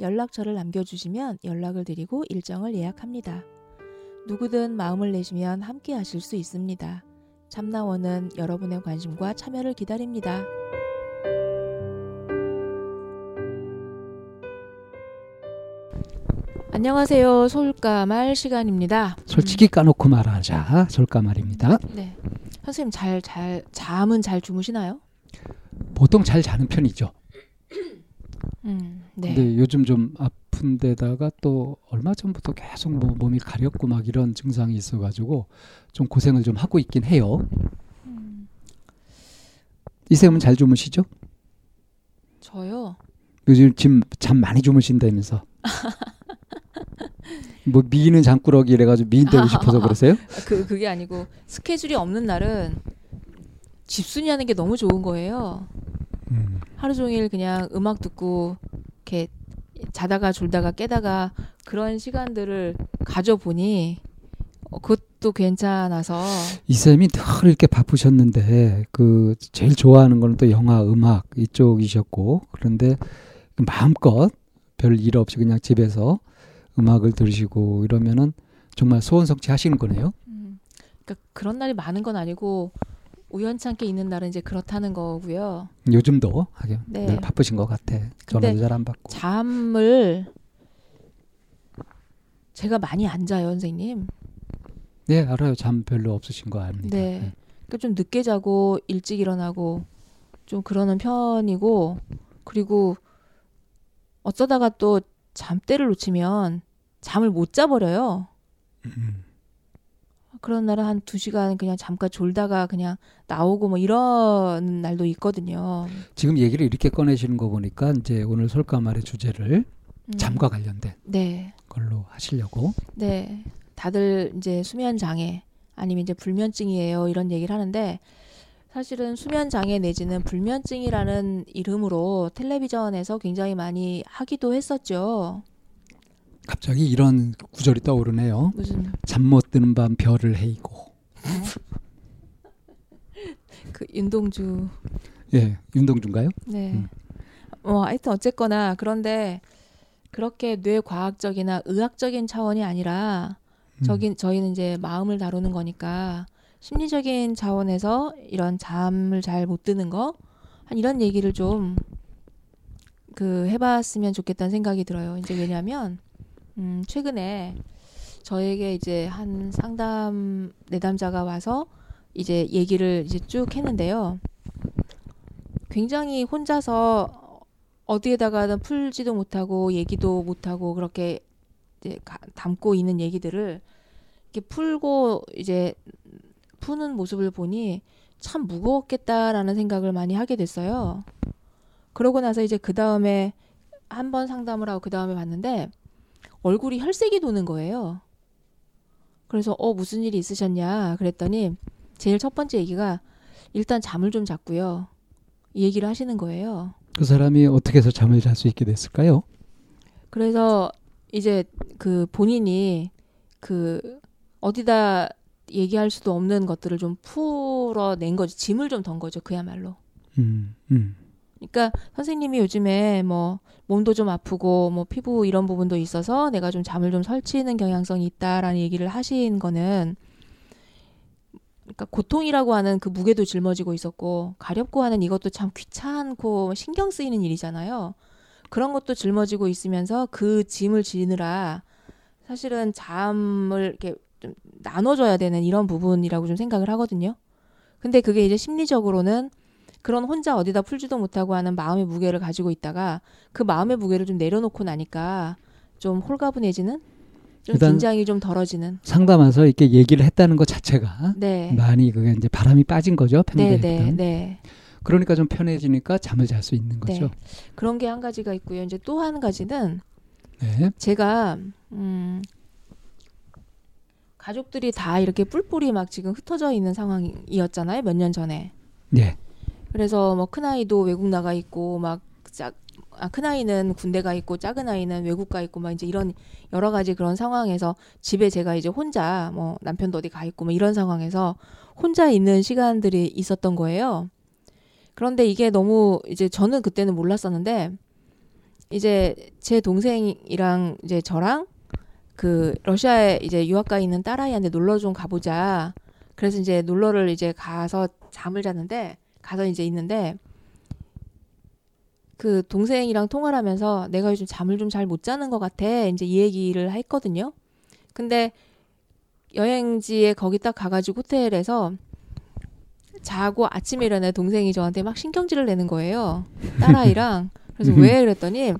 연락처를 남겨주시면 연락을 드리고 일정을 예약합니다. 누구든 마음을 내시면 함께 하실 수 있습니다. 참나원은 여러분의 관심과 참여를 기다립니다. 안녕하세요. 솔까말 시간입니다. 솔직히 까놓고 말하자. 솔까말입니다. 네. 선생님 잘, 잘, 잠은 잘 주무시나요? 보통 잘 자는 편이죠. 음, 네. 근데 요즘 좀 아픈 데다가 또 얼마 전부터 계속 뭐 몸이 가렵고 막 이런 증상이 있어가지고 좀 고생을 좀 하고 있긴 해요. 음, 이쌤은 잘 주무시죠? 저요. 요즘 지금 잠 많이 주무신다면서. 뭐 미는 잠꾸러기 이래가지고 미인 되고 싶어서 그러세요? 그 그게 아니고 스케줄이 없는 날은 집순이 하는 게 너무 좋은 거예요. 음. 하루 종일 그냥 음악 듣고 이렇게 자다가 졸다가 깨다가 그런 시간들을 가져보니 어, 그것도 괜찮아서 이쌤이 늘 이렇게 바쁘셨는데 그 제일 좋아하는 거는 또 영화, 음악 이쪽이셨고 그런데 마음껏 별 일 없이 그냥 집에서 음악을 들으시고 이러면은 정말 소원 성취 하시는 거네요. 음, 그러니까 그런 날이 많은 건 아니고 우연찮게 있는 날은 이제 그렇다는 거고요. 요즘도 하긴 네. 늘 바쁘신 것 같아. 전화도 잘 안 받고. 잠을 제가 많이 안 자요, 선생님. 네 알아요. 잠 별로 없으신 거 압니다. 네. 그러니까 좀 늦게 자고 일찍 일어나고 좀 그러는 편이고 그리고 어쩌다가 또 잠때를 놓치면 잠을 못 자버려요. 음. 그런 날은 한 두 시간 그냥 잠깐 졸다가 그냥 나오고 뭐 이런 날도 있거든요. 지금 얘기를 이렇게 꺼내시는 거 보니까 이제 오늘 솔까말의 주제를 음. 잠과 관련된 네. 걸로 하시려고. 네. 다들 이제 수면 장애 아니면 이제 불면증이에요. 이런 얘기를 하는데 사실은 수면 장애 내지는 불면증이라는 이름으로 텔레비전에서 굉장히 많이 하기도 했었죠. 갑자기 이런 구절이 떠오르네요. 무슨 잠 못 드는 밤 별을 헤이고. 그 윤동주 예, 윤동주인가요? 네. 음. 뭐 하여튼 어쨌거나 그런데 그렇게 뇌 과학적이나 의학적인 차원이 아니라 음. 저긴 저희는 이제 마음을 다루는 거니까 심리적인 차원에서 이런 잠을 잘 못 드는 거한 이런 얘기를 좀 그 해봤으면 좋겠다는 생각이 들어요. 이제 왜냐하면 음 최근에 저에게 이제 한 상담 내담자가 와서 이제 얘기를 이제 쭉 했는데요. 굉장히 혼자서 어디에다가는 풀지도 못하고 얘기도 못하고 그렇게 이제 가- 담고 있는 얘기들을 이렇게 풀고 이제 푸는 모습을 보니 참 무거웠겠다라는 생각을 많이 하게 됐어요. 그러고 나서 이제 그 다음에 한 번 상담을 하고 그 다음에 봤는데 얼굴이 혈색이 도는 거예요. 그래서 어 무슨 일이 있으셨냐 그랬더니 제일 첫 번째 얘기가 일단 잠을 좀 잤고요. 이 얘기를 하시는 거예요. 그 사람이 어떻게 해서 잠을 잘 수 있게 됐을까요? 그래서 이제 그 본인이 그 어디다 얘기할 수도 없는 것들을 좀 풀어낸 거죠. 짐을 좀 던 거죠. 그야말로. 음, 음. 그러니까 선생님이 요즘에 뭐 몸도 좀 아프고 뭐 피부 이런 부분도 있어서 내가 좀 잠을 좀 설치는 경향성이 있다라는 얘기를 하신 거는 그러니까 고통이라고 하는 그 무게도 짊어지고 있었고 가렵고 하는 이것도 참 귀찮고 신경 쓰이는 일이잖아요. 그런 것도 짊어지고 있으면서 그 짐을 지느라 사실은 잠을 이렇게 좀 나눠줘야 되는 이런 부분이라고 좀 생각을 하거든요. 근데 그게 이제 심리적으로는 그런 혼자 어디다 풀지도 못하고 하는 마음의 무게를 가지고 있다가 그 마음의 무게를 좀 내려놓고 나니까 좀 홀가분해지는 좀 긴장이 좀 덜어지는 상담해서 이렇게 얘기를 했다는 것 자체가 네. 많이 그게 이제 바람이 빠진 거죠. 네, 평소에 네, 했던. 네. 그러니까 좀 편해지니까 잠을 잘 수 있는 거죠. 네. 그런 게 한 가지가 있고요. 이제 또 한 가지는 네. 제가 음 가족들이 다 이렇게 뿔뿔이 막 지금 흩어져 있는 상황이었잖아요. 몇 년 전에. 네. 그래서 뭐 큰 아이도 외국 나가 있고 막 짝, 아, 큰 아이는 군대 가 있고 작은 아이는 외국 가 있고 막 이제 이런 여러 가지 그런 상황에서 집에 제가 이제 혼자 뭐 남편도 어디 가 있고 뭐 이런 상황에서 혼자 있는 시간들이 있었던 거예요. 그런데 이게 너무 이제 저는 그때는 몰랐었는데 이제 제 동생이랑 이제 저랑 그 러시아에 이제 유학 가 있는 딸아이한테 놀러 좀 가보자. 그래서 이제 놀러를 이제 가서 잠을 잤는데 가서 이제 있는데 그 동생이랑 통화를 하면서 내가 요즘 잠을 좀 잘 못 자는 것 같아. 이제 이 얘기를 했거든요. 근데 여행지에 거기 딱 가가지고 호텔에서 자고 아침에 일어나 동생이 저한테 막 신경질을 내는 거예요. 딸아이랑. 그래서 왜 그랬더니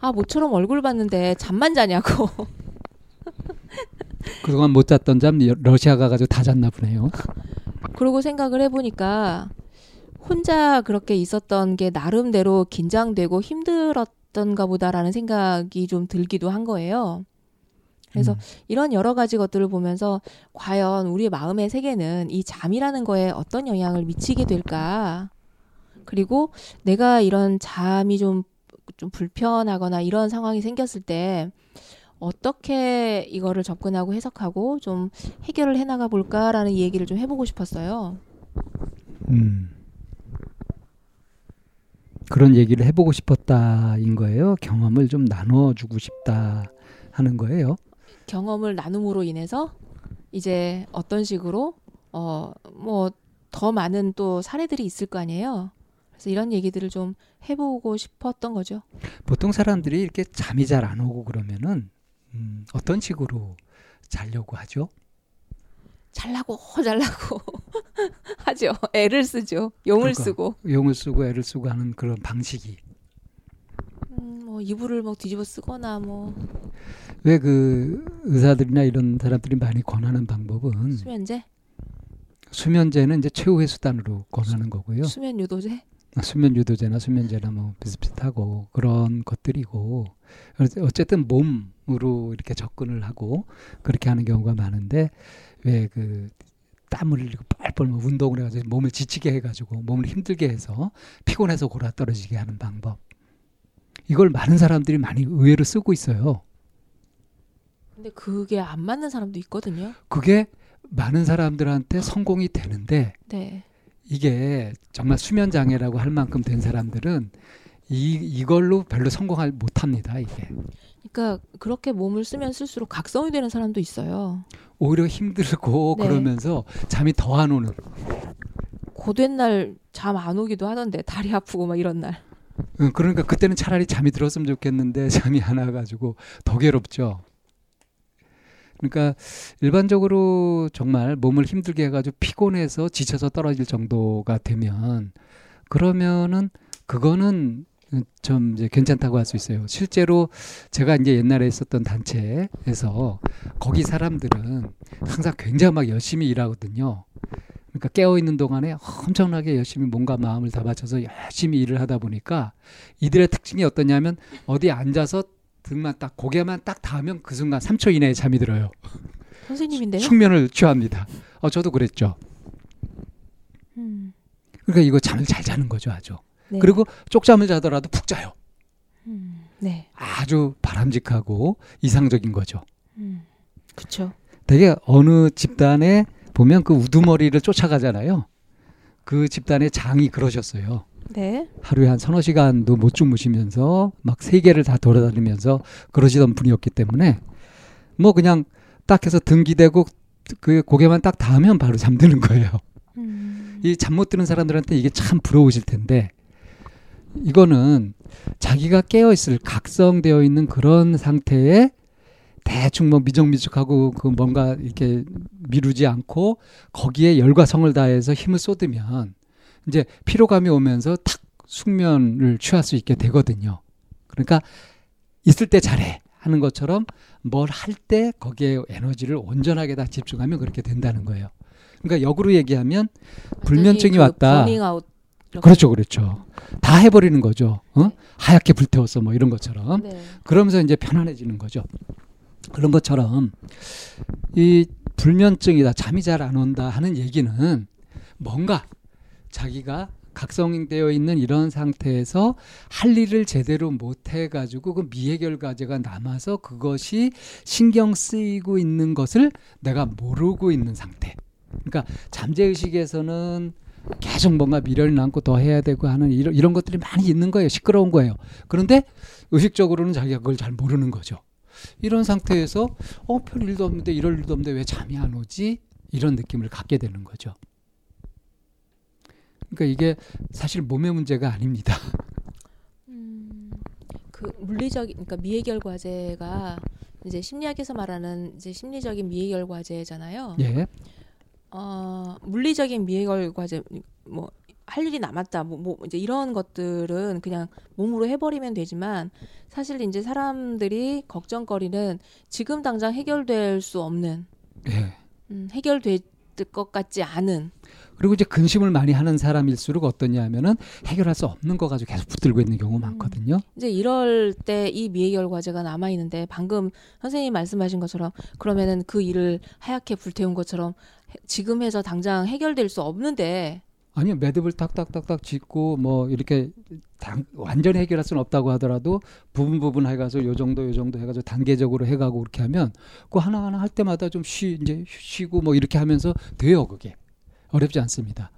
아 모처럼 얼굴 봤는데 잠만 자냐고. 그동안 못 잤던 잠 러시아 가가지고 다 잤나 보네요. 그러고 생각을 해보니까 혼자 그렇게 있었던 게 나름대로 긴장되고 힘들었던가 보다라는 생각이 좀 들기도 한 거예요. 그래서 음. 이런 여러 가지 것들을 보면서 과연 우리 마음의 세계는 이 잠이라는 거에 어떤 영향을 미치게 될까? 그리고 내가 이런 잠이 좀, 좀 불편하거나 이런 상황이 생겼을 때 어떻게 이거를 접근하고 해석하고 좀 해결을 해나가 볼까라는 얘기를 좀 해보고 싶었어요. 음. 그런 얘기를 해보고 싶었다인 거예요. 경험을 좀 나눠주고 싶다 하는 거예요. 경험을 나눔으로 인해서 이제 어떤 식으로 어 뭐 더 많은 또 사례들이 있을 거 아니에요. 그래서 이런 얘기들을 좀 해보고 싶었던 거죠. 보통 사람들이 이렇게 잠이 잘 안 오고 그러면은 음, 어떤 식으로 자려고 하죠? 잘라고 잘라고 하죠. 애를 쓰죠. 용을 그러니까. 쓰고 용을 쓰고 애를 쓰고 하는 그런 방식이 음, 뭐 이불을 막 뒤집어 쓰거나 뭐 왜 그 의사들이나 이런 사람들이 많이 권하는 방법은 수면제, 수면제는 이제 최후의 수단으로 권하는 거고요. 수면 유도제. 수면 유도제나 수면제나 뭐 비슷비슷하고 그런 것들이고 어쨌든 몸으로 이렇게 접근을 하고 그렇게 하는 경우가 많은데 왜 그 땀을 흘리고 뻘뻘 뭐 운동을 해가지고 몸을 지치게 해가지고 몸을 힘들게 해서 피곤해서 골아 떨어지게 하는 방법 이걸 많은 사람들이 많이 의외로 쓰고 있어요. 근데 그게 안 맞는 사람도 있거든요. 그게 많은 사람들한테 성공이 되는데 네. 이게 정말 수면 장애라고 할 만큼 된 사람들은 이 이걸로 별로 성공을 못 합니다. 이게 그러니까 그렇게 몸을 쓰면 쓸수록 각성이 되는 사람도 있어요. 오히려 힘들고 네. 그러면서 잠이 더 안 오는. 고된 날 잠 안 오기도 하던데 다리 아프고 막 이런 날. 응, 그러니까 그때는 차라리 잠이 들었으면 좋겠는데 잠이 안 와가지고 더 괴롭죠. 그러니까 일반적으로 정말 몸을 힘들게 해가지고 피곤해서 지쳐서 떨어질 정도가 되면 그러면은 그거는 좀 이제 괜찮다고 할 수 있어요. 실제로 제가 이제 옛날에 있었던 단체에서 거기 사람들은 항상 굉장히 막 열심히 일하거든요. 그러니까 깨어 있는 동안에 엄청나게 열심히 몸과 마음을 다 바쳐서 열심히 일을 하다 보니까 이들의 특징이 어떠냐면 어디 앉아서 등만 딱 고개만 딱 닿으면 그 순간 3초 이내에 잠이 들어요. 선생님인데요? 숙면을 취합니다. 어 저도 그랬죠. 음, 그러니까 이거 잠을 잘 자는 거죠, 아주. 네. 그리고 쪽잠을 자더라도 푹 자요. 음, 네. 아주 바람직하고 이상적인 거죠. 음, 그렇죠. 되게 어느 집단에 보면 그 우두머리를 쫓아가잖아요. 그 집단의 장이 그러셨어요. 네. 하루에 한 서너 시간도 못 주무시면서 막 세계를 다 돌아다니면서 그러시던 분이었기 때문에 뭐 그냥 딱 해서 등기대고 그 고개만 딱 닿으면 바로 잠드는 거예요. 음, 이잠 못 드는 사람들한테 이게 참 부러우실 텐데 이거는 자기가 깨어 있을 각성되어 있는 그런 상태에 대충 뭐 미적미적하고 그 뭔가 이렇게 미루지 않고 거기에 열과 성을 다해서 힘을 쏟으면 이제 피로감이 오면서 탁 숙면을 취할 수 있게 되거든요. 그러니까 있을 때 잘해 하는 것처럼 뭘 할 때 거기에 에너지를 온전하게 다 집중하면 그렇게 된다는 거예요. 그러니까 역으로 얘기하면 불면증이 그 왔다. 이렇게. 그렇죠, 그렇죠. 다 해버리는 거죠. 어? 하얗게 불태웠어, 뭐 이런 것처럼. 네. 그러면서 이제 편안해지는 거죠. 그런 것처럼 이 불면증이다, 잠이 잘 안 온다 하는 얘기는 뭔가 자기가 각성되어 있는 이런 상태에서 할 일을 제대로 못 해가지고 그 미해결 과제가 남아서 그것이 신경 쓰이고 있는 것을 내가 모르고 있는 상태. 그러니까 잠재의식에서는 계속 뭔가 미련이 남고 더 해야 되고 하는 이런, 이런 것들이 많이 있는 거예요. 시끄러운 거예요. 그런데 의식적으로는 자기가 그걸 잘 모르는 거죠. 이런 상태에서 어, 별 일도 없는데 이럴 일도 없는데 왜 잠이 안 오지? 이런 느낌을 갖게 되는 거죠. 그러니까 이게 사실 몸의 문제가 아닙니다. 음, 그 물리적 그러니까 미해결 과제가 이제 심리학에서 말하는 이제 심리적인 미해결 과제잖아요. 예. 어, 물리적인 미해결 과제 뭐 할 일이 남았다 뭐, 뭐 이제 이런 것들은 그냥 몸으로 해버리면 되지만 사실 이제 사람들이 걱정거리는 지금 당장 해결될 수 없는 예. 음, 해결될 것 같지 않은 그리고 이제 근심을 많이 하는 사람일수록 어떠냐 하면은 해결할 수 없는 거 가지고 계속 붙들고 있는 경우가 많거든요. 이제 이럴 때 이 미해결 과제가 남아 있는데 방금 선생님 말씀하신 것처럼 그러면은 그 일을 하얗게 불태운 것처럼 해- 지금 해서 당장 해결될 수 없는데 아니요, 매듭을 탁탁탁탁 짓고 뭐 이렇게 당, 완전히 해결할 수는 없다고 하더라도 부분 부분 해가지고 요 정도 요 정도 해가지고 단계적으로 해가고 그렇게 하면 그 하나 하나 할 때마다 좀 쉬 이제 쉬고 뭐 이렇게 하면서 돼요 그게 어렵지 않습니다.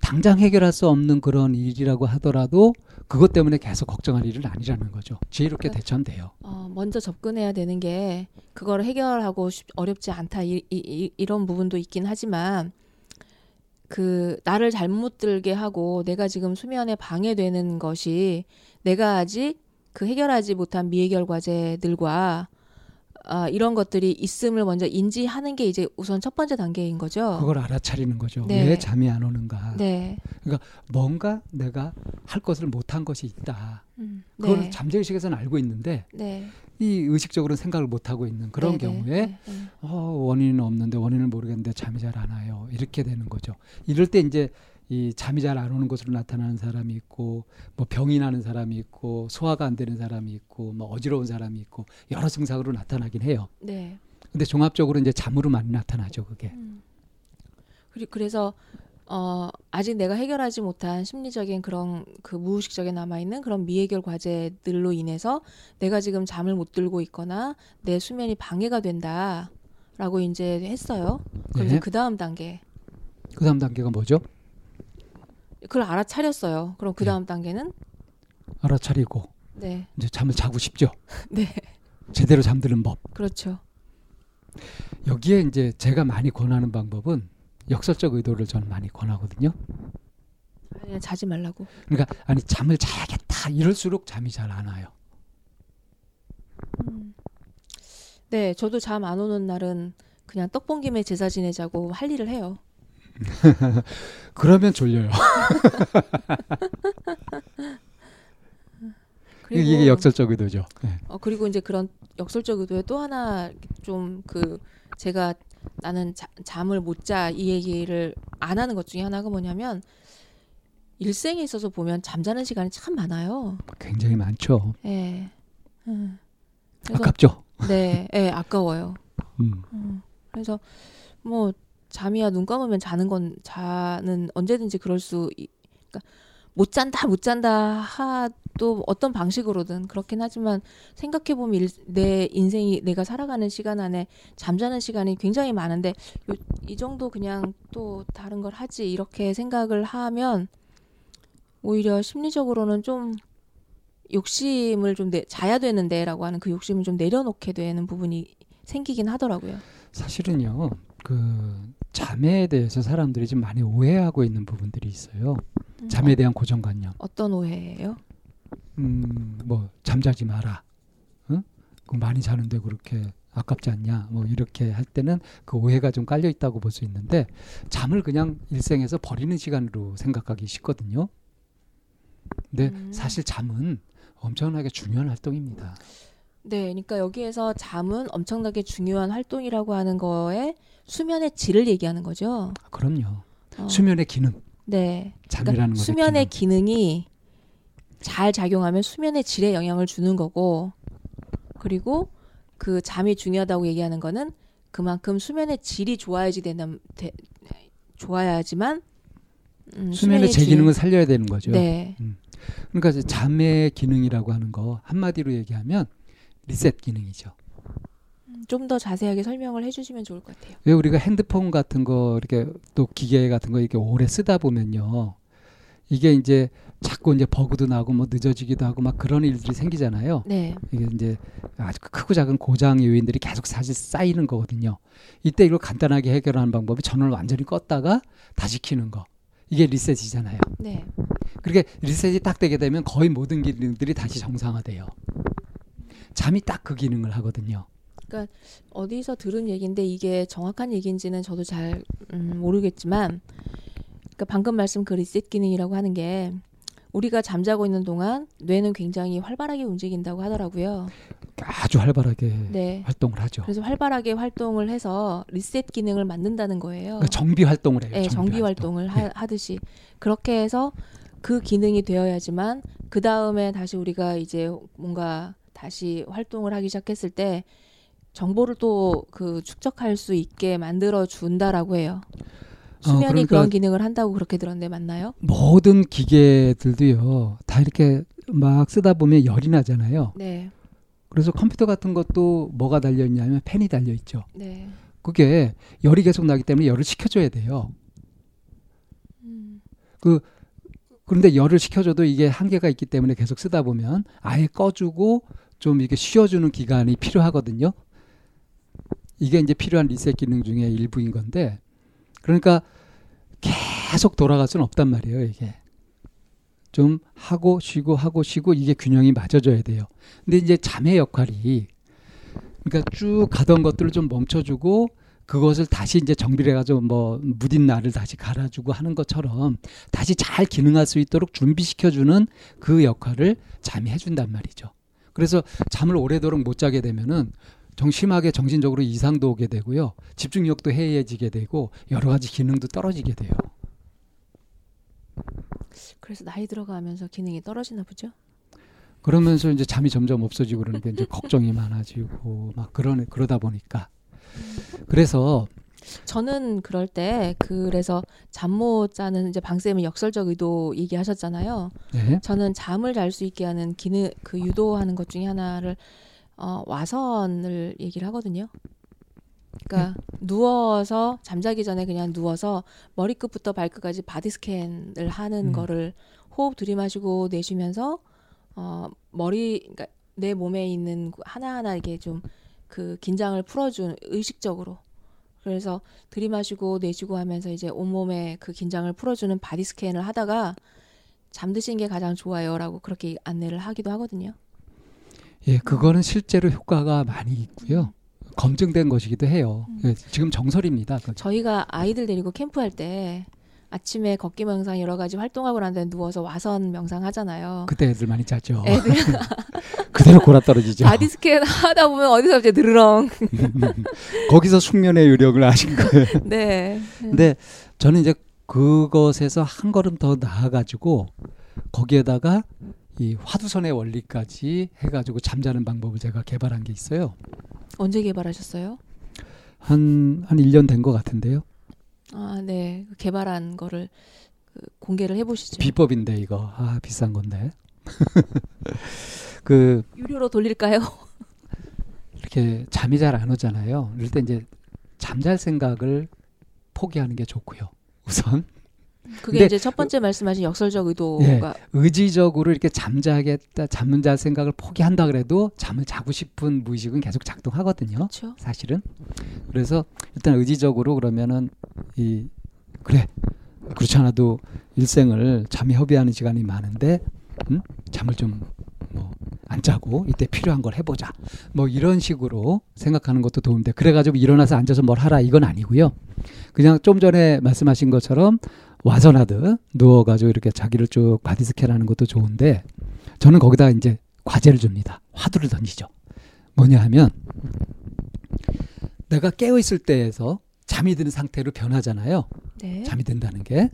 당장 해결할 수 없는 그런 일이라고 하더라도 그것 때문에 계속 걱정할 일은 아니라는 거죠. 지혜롭게 네. 대처하면 돼요. 어, 먼저 접근해야 되는 게 그걸 해결하고 쉽, 어렵지 않다 이, 이, 이, 이런 부분도 있긴 하지만 그 나를 잘못 들게 하고 내가 지금 수면에 방해되는 것이 내가 아직 그 해결하지 못한 미해결 과제들과 아, 이런 것들이 있음을 먼저 인지하는 게 이제 우선 첫 번째 단계인 거죠. 그걸 알아차리는 거죠. 네. 왜 잠이 안 오는가? 네. 뭔가 내가 할 것을 못한 것이 있다. 음, 그걸 네. 잠재의식에서는 알고 있는데 네. 이 의식적으로는 생각을 못 하고 있는 그런 네, 네, 경우에 네, 네. 어, 원인은 없는데 원인을 모르겠는데 잠이 잘 안 와요. 이렇게 되는 거죠. 이럴 때 이제 이 잠이 잘 안 오는 것으로 나타나는 사람이 있고 뭐 병이 나는 사람이 있고 소화가 안 되는 사람이 있고 뭐 어지러운 사람이 있고 여러 증상으로 나타나긴 해요. 네. 근데 종합적으로 이제 잠으로 많이 나타나죠, 그게. 음. 그리- 그래서 어 아직 내가 해결하지 못한 심리적인 그런 그 무의식적에 남아 있는 그런 미해결 과제들로 인해서 내가 지금 잠을 못 들고 있거나 내 수면이 방해가 된다라고 이제 했어요. 그럼 네. 그 다음 단계 그 다음 단계가 뭐죠? 그걸 알아차렸어요. 그럼 그 네. 다음 단계는 알아차리고 네, 이제 잠을 자고 싶죠. 네, 제대로 잠드는 법. 그렇죠. 여기에 이제 제가 많이 권하는 방법은 역설적 의도를 저는 많이 권하거든요. 그냥 자지 말라고. 그러니까 아니 잠을 자야겠다 이럴수록 잠이 잘 안 와요. 음. 네, 저도 잠 안 오는 날은 그냥 떡본 김에 제사 지내자고 할 일을 해요. 그러면 졸려요. 그리고 이게 역설적 의도죠. 네. 어 그리고 이제 그런 역설적 의도에 또 하나 좀 그 제가 나는 자, 잠을 못 자 이 얘기를 안 하는 것 중에 하나가 뭐냐면 일생에 있어서 보면 잠자는 시간이 참 많아요. 굉장히 많죠. 예. 음. 그래서 아깝죠. 네, 예, 아까워요. 음. 음. 그래서 뭐 잠이야 눈 감으면 자는 건 자는 언제든지 그럴 수 이- 그러니까 못 잔다 못 잔다 하 도 어떤 방식으로든 그렇긴 하지만 생각해 보면 내 인생이 내가 살아가는 시간 안에 잠자는 시간이 굉장히 많은데 요, 이 정도 그냥 또 다른 걸 하지 이렇게 생각을 하면 오히려 심리적으로는 좀 욕심을 좀 내, 자야 되는데라고 하는 그 욕심을 좀 내려놓게 되는 부분이 생기긴 하더라고요. 사실은요. 그 잠에 대해서 사람들이 좀 많이 오해하고 있는 부분들이 있어요. 음, 잠에 대한 고정관념. 어떤 오해예요? 음, 뭐 잠자지 마라. 응? 그 많이 자는데 그렇게 아깝지 않냐? 뭐 이렇게 할 때는 그 오해가 좀 깔려 있다고 볼 수 있는데 잠을 그냥 일생에서 버리는 시간으로 생각하기 쉽거든요. 근데 음. 사실 잠은 엄청나게 중요한 활동입니다. 네, 그러니까 여기에서 잠은 엄청나게 중요한 활동이라고 하는 거에 수면의 질을 얘기하는 거죠. 그럼요. 어, 수면의 기능. 네. 잠이라는 그러니까 수면의 기능. 기능이 잘 작용하면 수면의 질에 영향을 주는 거고 그리고 그 잠이 중요하다고 얘기하는 거는 그만큼 수면의 질이 좋아야지 되는 되, 좋아야지만 음, 수면의 제 질- 기능을 살려야 되는 거죠. 네. 그러니까 이제 잠의 기능이라고 하는 거 한마디로 얘기하면 리셋 기능이죠. 좀더 자세하게 설명을 해주시면 좋을 것 같아요. 왜 우리가 핸드폰 같은 거 이렇게 또 기계 같은 거 이렇게 오래 쓰다 보면요. 이게 이제 자꾸 이제 버그도 나고 뭐 늦어지기도 하고 막 그런 일들이 생기잖아요. 네. 이게 이제 아주 크고 작은 고장 요인들이 계속 사실 쌓이는 거거든요. 이때 이걸 간단하게 해결하는 방법이 전원을 완전히 껐다가 다시 켜는 거. 이게 리셋이잖아요. 네. 그렇게 리셋이 딱 되게 되면 거의 모든 기능들이 다시 정상화돼요. 잠이 딱 그 기능을 하거든요. 어디서 들은 얘기인데 이게 정확한 얘기인지는 저도 잘 음, 모르겠지만 그러니까 방금 말씀 그 리셋 기능이라고 하는 게 우리가 잠자고 있는 동안 뇌는 굉장히 활발하게 움직인다고 하더라고요. 아주 활발하게 네. 활동을 하죠. 그래서 활발하게 활동을 해서 리셋 기능을 만든다는 거예요. 그러니까 정비 활동을 해요. 네, 정비 활동을 하, 네. 하듯이 그렇게 해서 그 기능이 되어야지만 그 다음에 다시 우리가 이제 뭔가 다시 활동을 하기 시작했을 때 정보를 또 그 축적할 수 있게 만들어 준다라고 해요. 수면이 그러니까 그런 기능을 한다고 그렇게 들었는데 맞나요? 모든 기계들도요. 다 이렇게 막 쓰다 보면 열이 나잖아요. 네, 그래서 컴퓨터 같은 것도 뭐가 달려 있냐면 팬이 달려 있죠. 네. 그게 열이 계속 나기 때문에 열을 식혀줘야 돼요. 음, 그런데 열을 식혀줘도 이게 한계가 있기 때문에 계속 쓰다 보면 아예 꺼주고 좀 이게 쉬어주는 기간이 필요하거든요. 이게 이제 필요한 리셋 기능 중에 일부인 건데, 그러니까 계속 돌아갈 수는 없단 말이에요, 이게. 좀 하고 쉬고 하고 쉬고 이게 균형이 맞아져야 돼요. 근데 이제 잠의 역할이 그러니까 쭉 가던 것들을 좀 멈춰주고 그것을 다시 이제 정비를 해가지고 뭐 무딘 날을 다시 갈아주고 하는 것처럼 다시 잘 기능할 수 있도록 준비시켜주는 그 역할을 잠이 해준단 말이죠. 그래서 잠을 오래도록 못 자게 되면은 정 심하게 정신적으로 이상도 오게 되고요. 집중력도 해이해지게 되고 여러 가지 기능도 떨어지게 돼요. 그래서 나이 들어가면서 기능이 떨어지나 보죠. 그러면서 이제 잠이 점점 없어지고 그러니까 이제 걱정이 많아지고 막 그러네 그러다 보니까 그래서 저는 그럴 때 그래서 잠 못 자는 이제 방쌤은 역설적 의도 얘기하셨잖아요. 네. 저는 잠을 잘 수 있게 하는 기능 그 유도하는 것 중에 하나를 어, 와선을 얘기를 하거든요. 그러니까 누워서 잠자기 전에 그냥 누워서 머리끝부터 발끝까지 body scan을 하는 음. 거를 호흡 들이마시고 내쉬면서 어 머리 그러니까 내 몸에 있는 하나하나 이게 좀 그 긴장을 풀어준 의식적으로 그래서 들이마시고 내쉬고 하면서 이제 온몸에 그 긴장을 풀어주는 body scan을 하다가 잠드시는 게 가장 좋아요라고 그렇게 안내를 하기도 하거든요. 예, 그거는 실제로 효과가 많이 있고요. 검증된 것이기도 해요. 음. 예, 지금 정설입니다. 저희가 아이들 데리고 캠프할 때 아침에 걷기 명상 여러 가지 활동하고 난 다음에 누워서 와선 명상 하잖아요. 그때 애들 많이 자죠. 애들 그대로 골아 떨어지죠. body scan 하다 보면 어디서 갑자기 드르렁. 거기서 숙면의 요령을 아신 거예요. 네. 근데 저는 이제 그것에서 한 걸음 더 나아가지고 거기에다가 이 화두선의 원리까지 해가지고 잠자는 방법을 제가 개발한 게 있어요. 언제 개발하셨어요? 한, 한 1년 된 것 같은데요. 아, 네. 그 개발한 거를 그 공개를 해 보시죠. 비법인데, 이거. 아, 비싼 건데. 그, 유료로 돌릴까요? 이렇게 잠이 잘 안 오잖아요. 이럴 때 이제 잠잘 생각을 포기하는 게 좋고요. 우선. 그게 이제 첫 번째 말씀하신 역설적 의도가 의지적으로 이렇게 잠자겠다, 잠은 잘 생각을 포기한다 그래도 잠을 자고 싶은 무의식은 계속 작동하거든요. 그렇죠. 사실은. 그래서 일단 의지적으로 그러면은 이 그래 그렇지 않아도 일생을 잠이 허비하는 시간이 많은데 음? 잠을 좀 뭐 안 자고 이때 필요한 걸 해보자 뭐 이런 식으로 생각하는 것도 도움돼 그래가지고 일어나서 앉아서 뭘 하라 이건 아니고요 그냥 좀 전에 말씀하신 것처럼 와선하듯 누워가지고 이렇게 자기를 쭉 바디스캔하는 것도 좋은데 저는 거기다 이제 과제를 줍니다 화두를 던지죠 뭐냐 하면 내가 깨어 있을 때에서 잠이 드는 상태로 변하잖아요. 네. 잠이 든다는 게.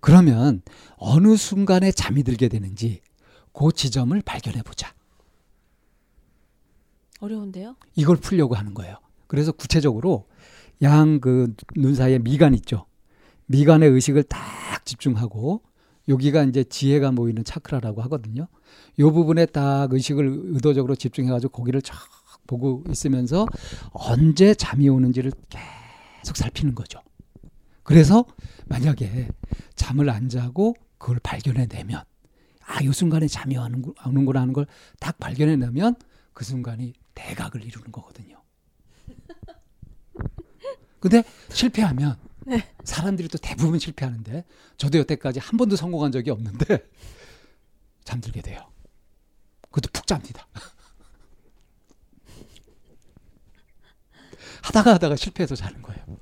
그러면 어느 순간에 잠이 들게 되는지 그 지점을 발견해 보자. 어려운데요? 이걸 풀려고 하는 거예요. 그래서 구체적으로 양 그 눈 사이에 미간 있죠. 미간의 의식을 딱 집중하고 여기가 이제 지혜가 모이는 차크라라고 하거든요. 요 부분에 딱 의식을 의도적으로 집중해 가지고 거기를 쫙 보고 있으면서 언제 잠이 오는지를 계속 살피는 거죠. 그래서 만약에 잠을 안 자고 그걸 발견해 내면 아, 이 순간에 잠이 오는구나 하는 걸 딱 발견해 내면 그 순간이 대각을 이루는 거거든요. 근데 실패하면 네. 사람들이 또 대부분 실패하는데 저도 여태까지 한 번도 성공한 적이 없는데 잠들게 돼요. 그것도 푹 잡니다. 하다가 하다가 실패해서 자는 거예요.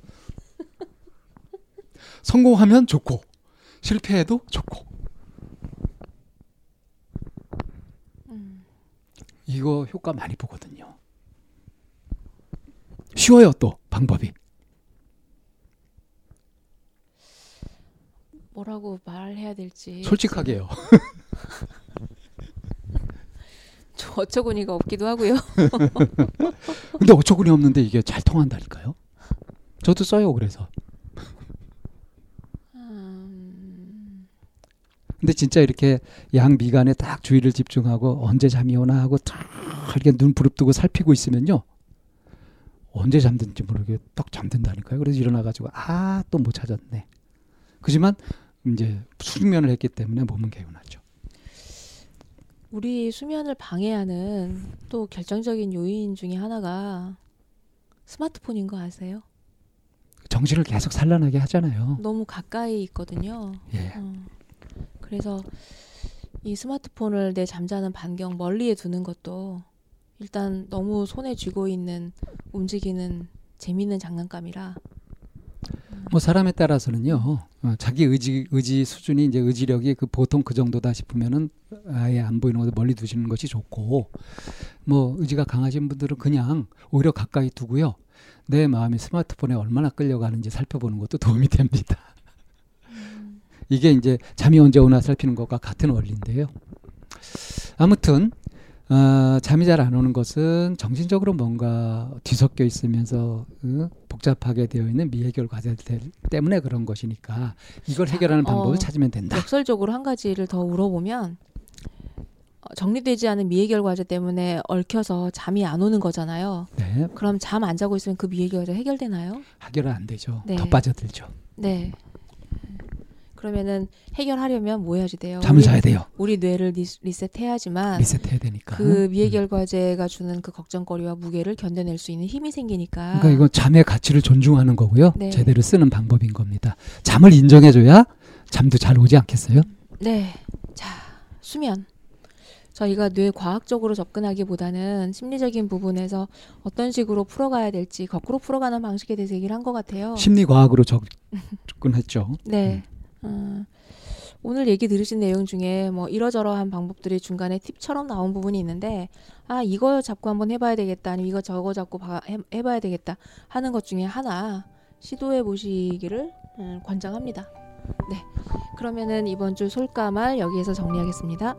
성공하면 좋고 실패해도 좋고 음. 이거 효과 많이 보거든요. 쉬워요 또 방법이. 뭐라고 말해야 될지 솔직하게요. 저 어처구니가 없기도 하고요. 근데 어처구니 없는데 이게 잘 통한다니까요. 저도 써요 그래서. 음, 근데 진짜 이렇게 양 미간에 딱 주의를 집중하고 언제 잠이 오나 하고 딱 이렇게 눈 부릅뜨고 살피고 있으면요. 언제 잠든지 모르게 딱 잠든다니까요. 그래서 일어나가지고 아 또 못 찾았네. 그지만 이제 숙면을 했기 때문에 몸은 개운하죠. 우리 수면을 방해하는 또 결정적인 요인 중에 하나가 스마트폰인 거 아세요? 정신을 계속 산란하게 하잖아요. 너무 가까이 있거든요. 예. 어. 그래서 이 스마트폰을 내 잠자는 반경 멀리에 두는 것도 일단 너무 손에 쥐고 있는 움직이는 재밌는 장난감이라 뭐 사람에 따라서는요. 어, 자기 의지 의지 수준이 이제 의지력이 그 보통 그 정도다 싶으면은 아예 안 보이는 곳에 멀리 두시는 것이 좋고 뭐 의지가 강하신 분들은 그냥 오히려 가까이 두고요. 내 마음이 스마트폰에 얼마나 끌려가는지 살펴보는 것도 도움이 됩니다. 이게 이제 잠이 언제 오나 살피는 것과 같은 원리인데요. 아무튼 어, 잠이 잘 안 오는 것은 정신적으로 뭔가 뒤섞여 있으면서 어, 복잡하게 되어 있는 미해결 과제들 때문에 그런 것이니까 이걸 자, 해결하는 방법을 어, 찾으면 된다. 역설적으로 한 가지를 더 물어보면 어, 정리되지 않은 미해결 과제 때문에 얽혀서 잠이 안 오는 거잖아요. 네, 그럼 잠 안 자고 있으면 그 미해결 과제 해결되나요? 해결은 안 되죠. 네. 더 빠져들죠. 네. 그러면은 해결하려면 뭐 해야지 돼요? 잠을 우리, 자야 돼요. 우리 뇌를 리, 리셋해야지만 리셋해야 되니까. 그 음. 미해결 과제가 주는 그 걱정거리와 무게를 견뎌낼 수 있는 힘이 생기니까. 그러니까 이건 잠의 가치를 존중하는 거고요. 네. 제대로 쓰는 방법인 겁니다. 잠을 인정해줘야 잠도 잘 오지 않겠어요? 네. 자, 수면. 저희가 뇌 과학적으로 접근하기보다는 심리적인 부분에서 어떤 식으로 풀어가야 될지 거꾸로 풀어가는 방식에 대해서 얘기를 한 것 같아요. 심리과학으로 접- 접근했죠. 네. 어, 오늘 얘기 들으신 내용 중에 뭐 이러저러한 방법들이 중간에 팁처럼 나온 부분이 있는데 아 이거 잡고 한번 해봐야 되겠다 아니면 이거 저거 잡고 봐- 해, 해봐야 되겠다 하는 것 중에 하나 시도해 보시기를 음, 권장합니다. 네. 그러면은 이번 주 솔까말 여기에서 정리하겠습니다.